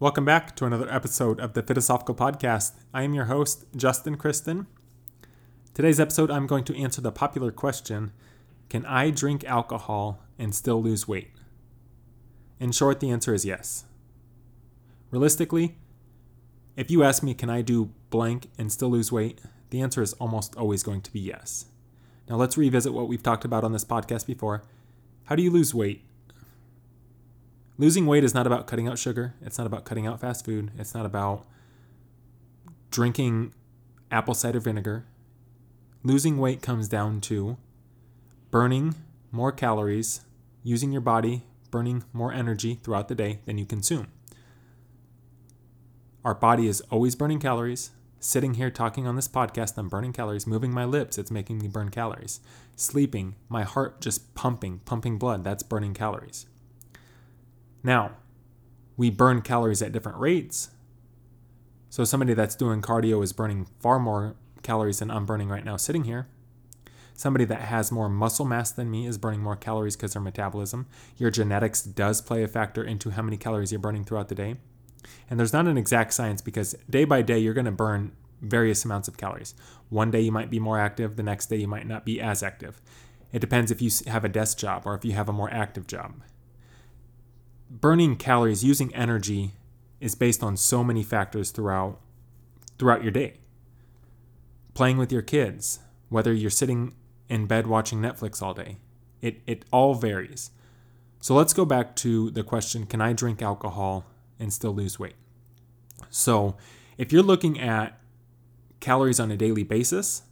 Welcome back to another episode of the Philosophical Podcast. I am your host, Justin Kristen. Today's episode, I'm going to answer the popular question Can I drink alcohol and still lose weight? In short, the answer is yes. Realistically, if you ask me, Can I do blank and still lose weight? The answer is almost always going to be yes. Now, let's revisit what we've talked about on this podcast before. How do you lose weight? Losing weight is not about cutting out sugar. It's not about cutting out fast food. It's not about drinking apple cider vinegar. Losing weight comes down to burning more calories, using your body, burning more energy throughout the day than you consume. Our body is always burning calories. Sitting here talking on this podcast, I'm burning calories. Moving my lips, it's making me burn calories. Sleeping, my heart just pumping, pumping blood, that's burning calories. Now, we burn calories at different rates. So somebody that's doing cardio is burning far more calories than I'm burning right now sitting here. Somebody that has more muscle mass than me is burning more calories because their metabolism. Your genetics does play a factor into how many calories you're burning throughout the day. And there's not an exact science because day by day you're going to burn various amounts of calories. One day you might be more active, the next day you might not be as active. It depends if you have a desk job or if you have a more active job burning calories, using energy is based on so many factors throughout throughout your day. Playing with your kids, whether you're sitting in bed watching Netflix all day. It it all varies. So let's go back to the question, can I drink alcohol and still lose weight? So, if you're looking at calories on a daily basis,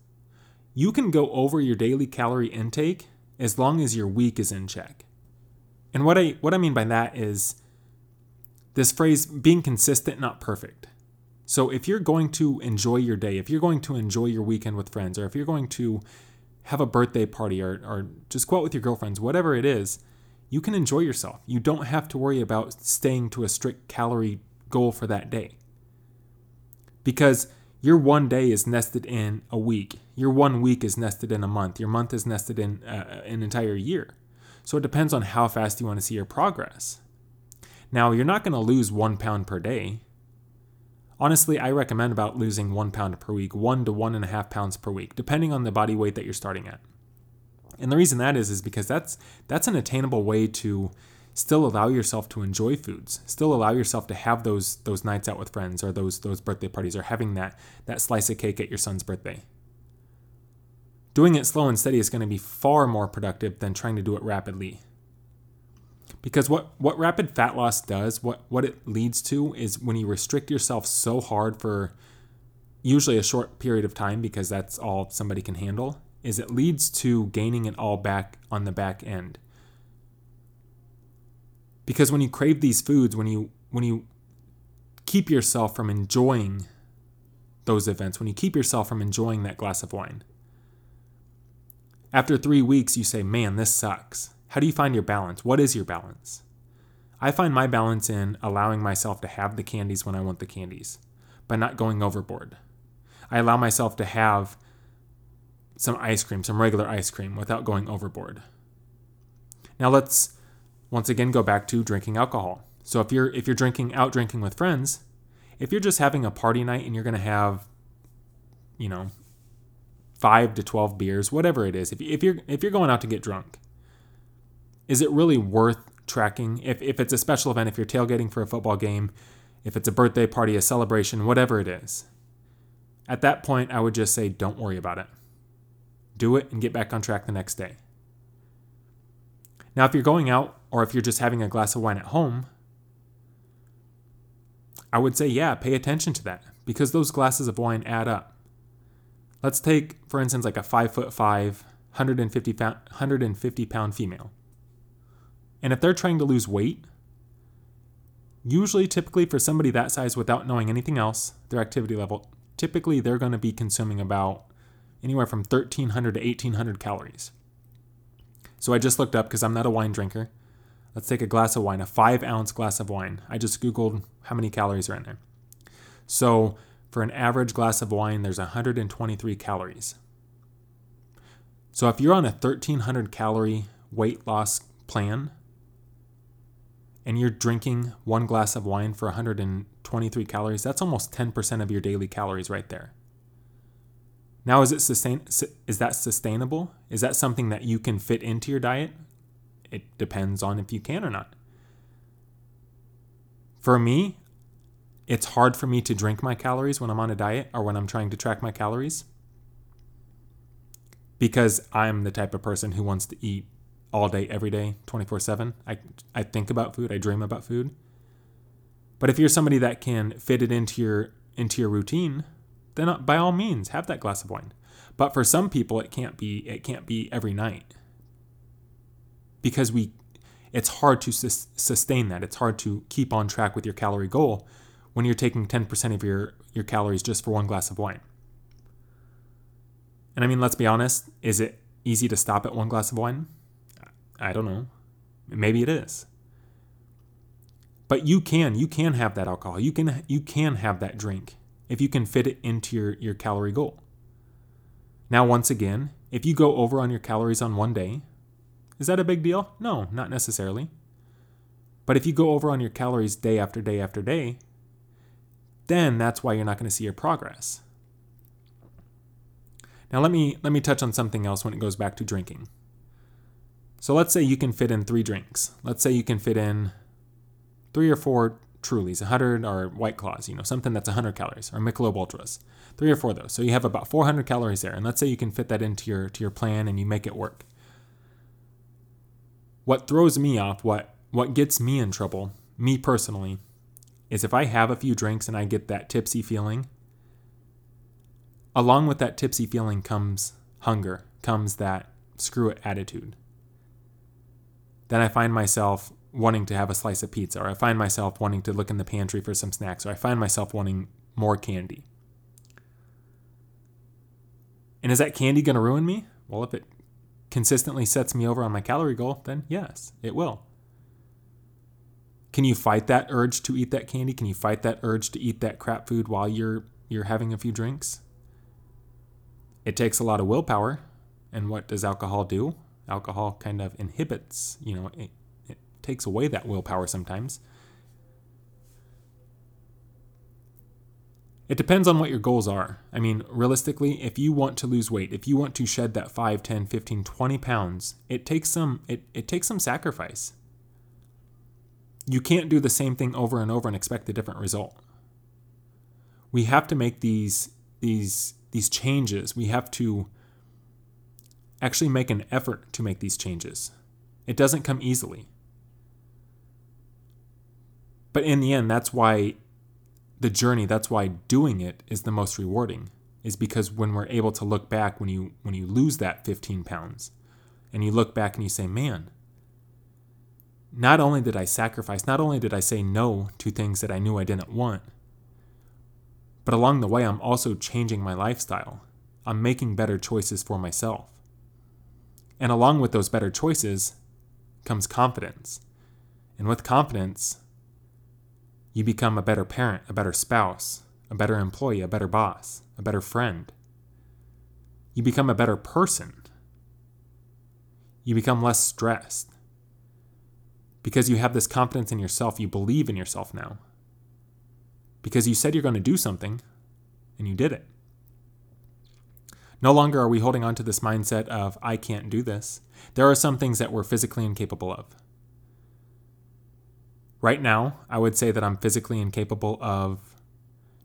you can go over your daily calorie intake as long as your week is in check. And what I what I mean by that is this phrase being consistent, not perfect. So if you're going to enjoy your day, if you're going to enjoy your weekend with friends, or if you're going to have a birthday party or, or just go out with your girlfriends, whatever it is, you can enjoy yourself. You don't have to worry about staying to a strict calorie goal for that day. Because your one day is nested in a week. Your one week is nested in a month. Your month is nested in uh, an entire year. So it depends on how fast you want to see your progress. Now, you're not going to lose one pound per day. Honestly, I recommend about losing one pound per week, one to one and a half pounds per week, depending on the body weight that you're starting at. And the reason that is is because that's that's an attainable way to still allow yourself to enjoy foods, still allow yourself to have those those nights out with friends or those those birthday parties or having that that slice of cake at your son's birthday. Doing it slow and steady is going to be far more productive than trying to do it rapidly. Because what, what rapid fat loss does, what, what it leads to, is when you restrict yourself so hard for usually a short period of time, because that's all somebody can handle, is it leads to gaining it all back on the back end. Because when you crave these foods, when you when you keep yourself from enjoying those events, when you keep yourself from enjoying that glass of wine, after three weeks, you say, man, this sucks. How do you find your balance? What is your balance? I find my balance in allowing myself to have the candies when I want the candies, but not going overboard. I allow myself to have some ice cream, some regular ice cream, without going overboard. Now let's once again go back to drinking alcohol. So if you're if you're drinking out drinking with friends, if you're just having a party night and you're going to have you know, five to 12 beers, whatever it is, if, if you're if you're going out to get drunk, is it really worth tracking? If, if it's a special event, if you're tailgating for a football game, if it's a birthday party, a celebration, whatever it is, at that point, I would just say, don't worry about it. Do it and get back on track the next day. Now, if you're going out or if you're just having a glass of wine at home, I would say, yeah, pay attention to that because those glasses of wine add up. Let's take, for instance, like a five foot five, 150 pound, 150 pound female. And if they're trying to lose weight, usually, typically for somebody that size without knowing anything else, their activity level, typically they're going to be consuming about anywhere from 1300 to 1800 calories. So I just looked up because I'm not a wine drinker. Let's take a glass of wine, a five ounce glass of wine. I just Googled how many calories are in there. So for an average glass of wine, there's 123 calories. So if you're on a 1300 calorie weight loss plan and you're drinking one glass of wine for 123 calories, that's almost 10% of your daily calories right there. Now, is it sustain? Is that sustainable? Is that something that you can fit into your diet? It depends on if you can or not. For me, it's hard for me to drink my calories when I'm on a diet or when I'm trying to track my calories because I'm the type of person who wants to eat all day, every day, 24 7. I, I think about food, I dream about food. But if you're somebody that can fit it into your into your routine, then uh, by all means have that glass of wine. But for some people it can't be it can't be every night. Because we it's hard to sus- sustain that. It's hard to keep on track with your calorie goal when you're taking 10% of your your calories just for one glass of wine. And I mean, let's be honest, is it easy to stop at one glass of wine? I don't know. Maybe it is. But you can, you can have that alcohol. You can you can have that drink if you can fit it into your, your calorie goal. Now, once again, if you go over on your calories on one day, is that a big deal? No, not necessarily. But if you go over on your calories day after day after day, then that's why you're not going to see your progress. Now let me let me touch on something else when it goes back to drinking. So let's say you can fit in three drinks. Let's say you can fit in three or four Trulies, 100 or White Claws, you know, something that's 100 calories, or Michelob Ultras, three or four of those. So you have about 400 calories there, and let's say you can fit that into your to your plan and you make it work. What throws me off, what what gets me in trouble, me personally, is if I have a few drinks and I get that tipsy feeling. Along with that tipsy feeling comes hunger, comes that screw it attitude then I find myself wanting to have a slice of pizza, or I find myself wanting to look in the pantry for some snacks, or I find myself wanting more candy. And is that candy going to ruin me? Well, if it consistently sets me over on my calorie goal, then yes, it will. Can you fight that urge to eat that candy? Can you fight that urge to eat that crap food while you're you're having a few drinks? It takes a lot of willpower. And what does alcohol do? alcohol kind of inhibits, you know, it, it takes away that willpower sometimes. It depends on what your goals are. I mean, realistically, if you want to lose weight, if you want to shed that 5, 10, 15, 20 pounds, it takes some it, it takes some sacrifice. You can't do the same thing over and over and expect a different result. We have to make these these these changes. We have to actually make an effort to make these changes. It doesn't come easily. But in the end, that's why the journey, that's why doing it is the most rewarding, is because when we're able to look back when you when you lose that 15 pounds and you look back and you say, man, not only did I sacrifice, not only did I say no to things that I knew I didn't want, but along the way, I'm also changing my lifestyle. I'm making better choices for myself. And along with those better choices comes confidence. And with confidence, you become a better parent, a better spouse, a better employee, a better boss, a better friend. You become a better person. You become less stressed. Because you have this confidence in yourself, you believe in yourself now. Because you said you're going to do something, and you did it. No longer are we holding on to this mindset of, I can't do this. There are some things that we're physically incapable of. Right now, I would say that I'm physically incapable of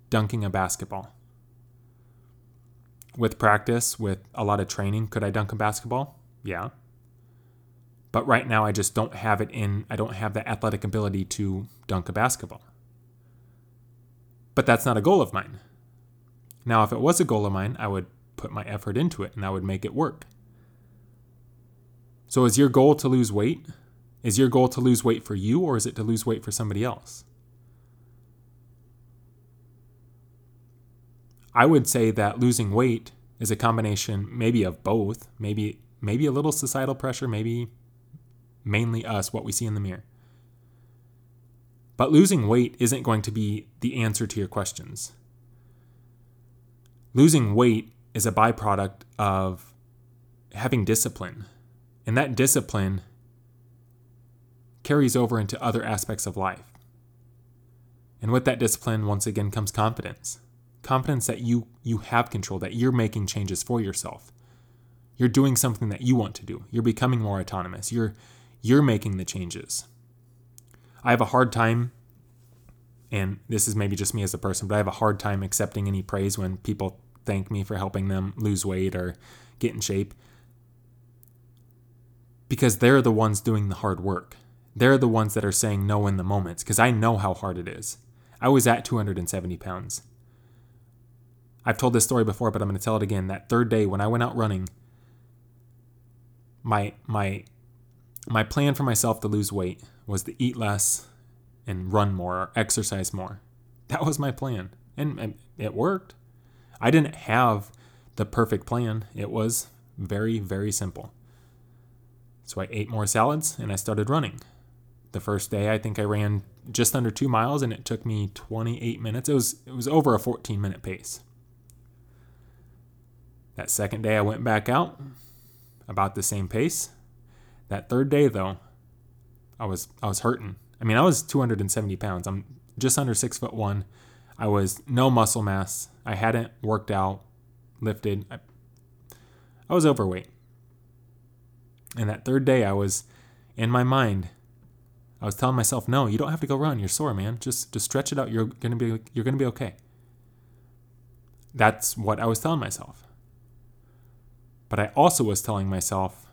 dunking a basketball. With practice, with a lot of training, could I dunk a basketball? Yeah. But right now, I just don't have it in, I don't have the athletic ability to dunk a basketball. But that's not a goal of mine. Now, if it was a goal of mine, I would put my effort into it and I would make it work. So, is your goal to lose weight? Is your goal to lose weight for you or is it to lose weight for somebody else? I would say that losing weight is a combination maybe of both, maybe maybe a little societal pressure, maybe mainly us what we see in the mirror. But losing weight isn't going to be the answer to your questions. Losing weight is a byproduct of having discipline. And that discipline carries over into other aspects of life. And with that discipline, once again, comes confidence. Confidence that you, you have control, that you're making changes for yourself. You're doing something that you want to do. You're becoming more autonomous. You're, you're making the changes. I have a hard time, and this is maybe just me as a person, but I have a hard time accepting any praise when people thank me for helping them lose weight or get in shape because they're the ones doing the hard work. They're the ones that are saying no in the moments because I know how hard it is. I was at 270 pounds. I've told this story before, but I'm going to tell it again. That third day when I went out running, my my my plan for myself to lose weight was to eat less and run more or exercise more. That was my plan, and it worked. I didn't have the perfect plan. It was very very simple. So I ate more salads and I started running. The first day, I think I ran just under two miles and it took me 28 minutes. It was, it was over a 14 minute pace. That second day, I went back out about the same pace. That third day, though, I was I was hurting. I mean, I was 270 pounds. I'm just under six foot one. I was no muscle mass. I hadn't worked out, lifted. I, I was overweight. And that third day, I was in my mind. I was telling myself, "No, you don't have to go run. You're sore, man. Just just stretch it out. You're gonna be you're gonna be okay." That's what I was telling myself. But I also was telling myself,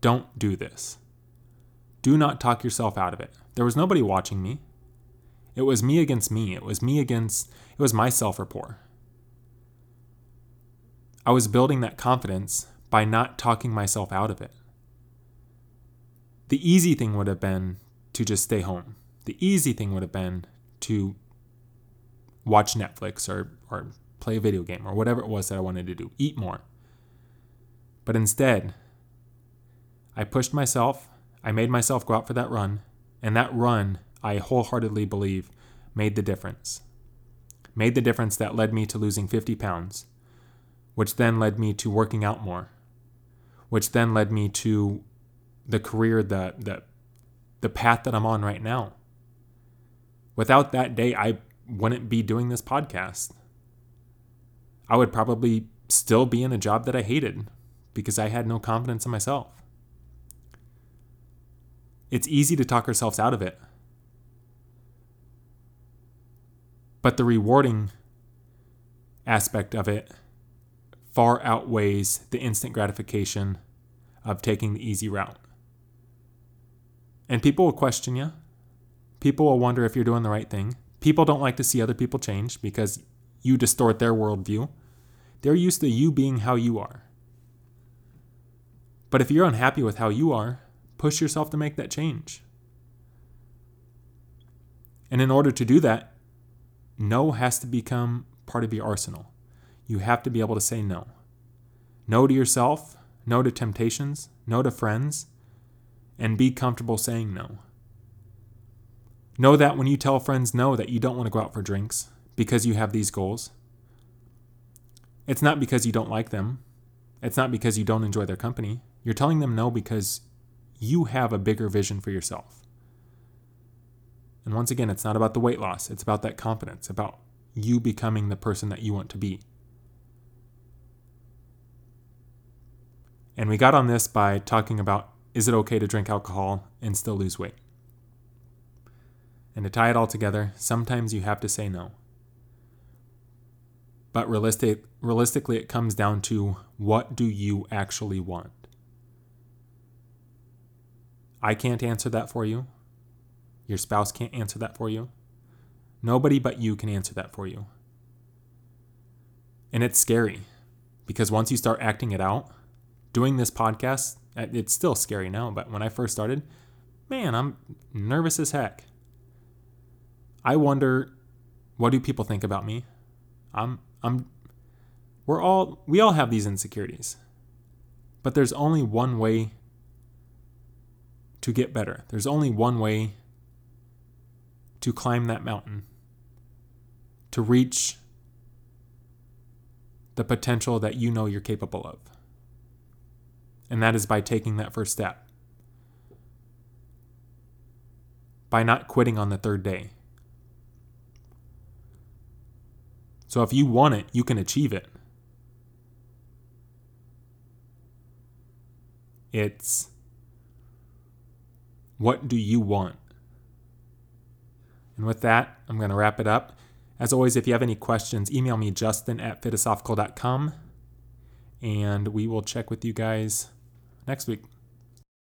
"Don't do this. Do not talk yourself out of it." There was nobody watching me. It was me against me. It was me against it was my self-rapport. I was building that confidence by not talking myself out of it. The easy thing would have been to just stay home. The easy thing would have been to watch Netflix or, or play a video game or whatever it was that I wanted to do, eat more. But instead, I pushed myself, I made myself go out for that run, and that run, I wholeheartedly believe, made the difference. Made the difference that led me to losing 50 pounds, which then led me to working out more, which then led me to the career, the the the path that I'm on right now. Without that day, I wouldn't be doing this podcast. I would probably still be in a job that I hated because I had no confidence in myself. It's easy to talk ourselves out of it. But the rewarding aspect of it far outweighs the instant gratification of taking the easy route. And people will question you. People will wonder if you're doing the right thing. People don't like to see other people change because you distort their worldview. They're used to you being how you are. But if you're unhappy with how you are, push yourself to make that change. And in order to do that, no has to become part of your arsenal. You have to be able to say no. No to yourself, no to temptations, no to friends, and be comfortable saying no. Know that when you tell friends no that you don't want to go out for drinks because you have these goals, it's not because you don't like them. It's not because you don't enjoy their company. You're telling them no because you have a bigger vision for yourself. And once again, it's not about the weight loss, it's about that confidence, about you becoming the person that you want to be. And we got on this by talking about is it okay to drink alcohol and still lose weight? And to tie it all together, sometimes you have to say no. But realistic, realistically, it comes down to what do you actually want? I can't answer that for you. Your spouse can't answer that for you. Nobody but you can answer that for you. And it's scary because once you start acting it out, doing this podcast, uh, it's still scary now, but when I first started, man, I'm nervous as heck. I wonder what do people think about me? I'm I'm we're all we all have these insecurities. But there's only one way to get better. There's only one way to climb that mountain. To reach the potential that you know you're capable of and that is by taking that first step. by not quitting on the third day. So if you want it, you can achieve it. It's what do you want? And with that, I'm going to wrap it up. As always, if you have any questions, email me justin at philosophical.com and we will check with you guys next week.